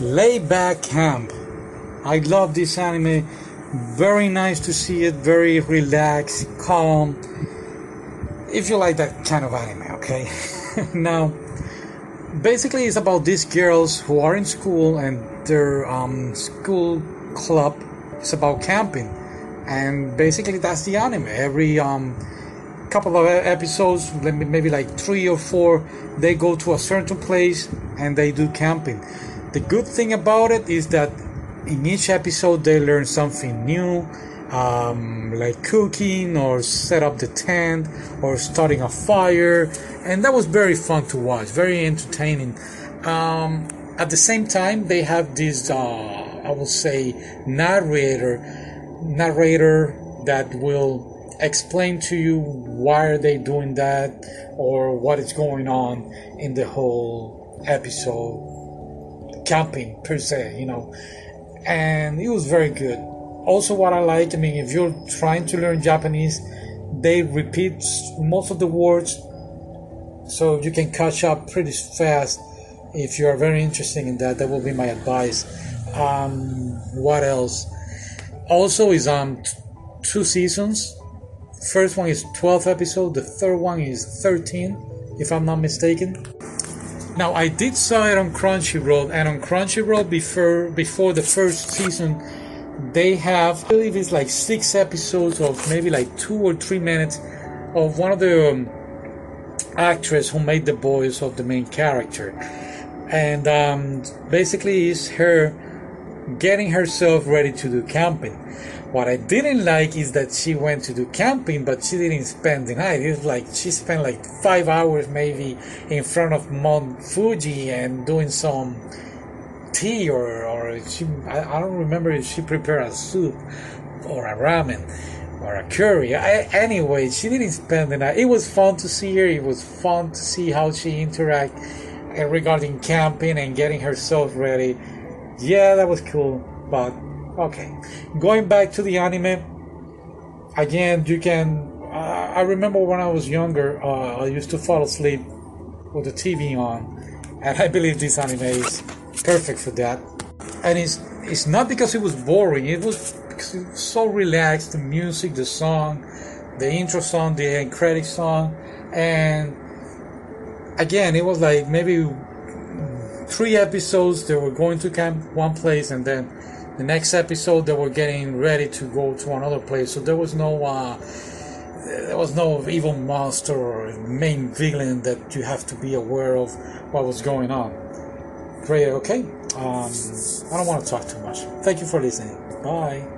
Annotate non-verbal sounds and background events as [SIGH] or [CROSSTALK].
Laid-Back Camp. I love this anime. Very nice to see it. Very relaxed, calm. If you like that kind of anime, okay? [LAUGHS] now, basically, it's about these girls who are in school and their um, school club is about camping. And basically, that's the anime. Every um, couple of episodes, maybe like three or four, they go to a certain place and they do camping the good thing about it is that in each episode they learn something new, um, like cooking or set up the tent or starting a fire, and that was very fun to watch, very entertaining. Um, at the same time, they have this, uh, I will say, narrator, narrator that will explain to you why are they doing that or what is going on in the whole episode camping per se, you know, and it was very good. Also, what I like, I mean, if you're trying to learn Japanese, they repeat most of the words, so you can catch up pretty fast. If you are very interested in that, that will be my advice. Um, what else? Also, is um two seasons. First one is 12 episodes. The third one is 13, if I'm not mistaken. Now I did saw it on Crunchyroll, and on Crunchyroll before before the first season, they have I believe it's like six episodes of maybe like two or three minutes of one of the um, actress who made the voice of the main character, and um, basically is her getting herself ready to do camping what I didn't like is that she went to do camping, but she didn't spend the night. It's like she spent like five hours maybe in front of Mount Fuji and doing some tea or or she I, I don't remember if she prepared a soup or a ramen or a curry. I, anyway, she didn't spend the night. It was fun to see her. It was fun to see how she interact regarding camping and getting herself ready. Yeah, that was cool, but Okay, going back to the anime. Again, you can. Uh, I remember when I was younger, uh, I used to fall asleep with the TV on, and I believe this anime is perfect for that. And it's it's not because it was boring. It was it was so relaxed. The music, the song, the intro song, the end credit song, and again, it was like maybe three episodes. They were going to camp one place, and then the next episode they were getting ready to go to another place. So there was no uh, there was no evil monster or main villain that you have to be aware of what was going on. Great okay. Um, i don't want to talk too much. Thank you for listening. Bye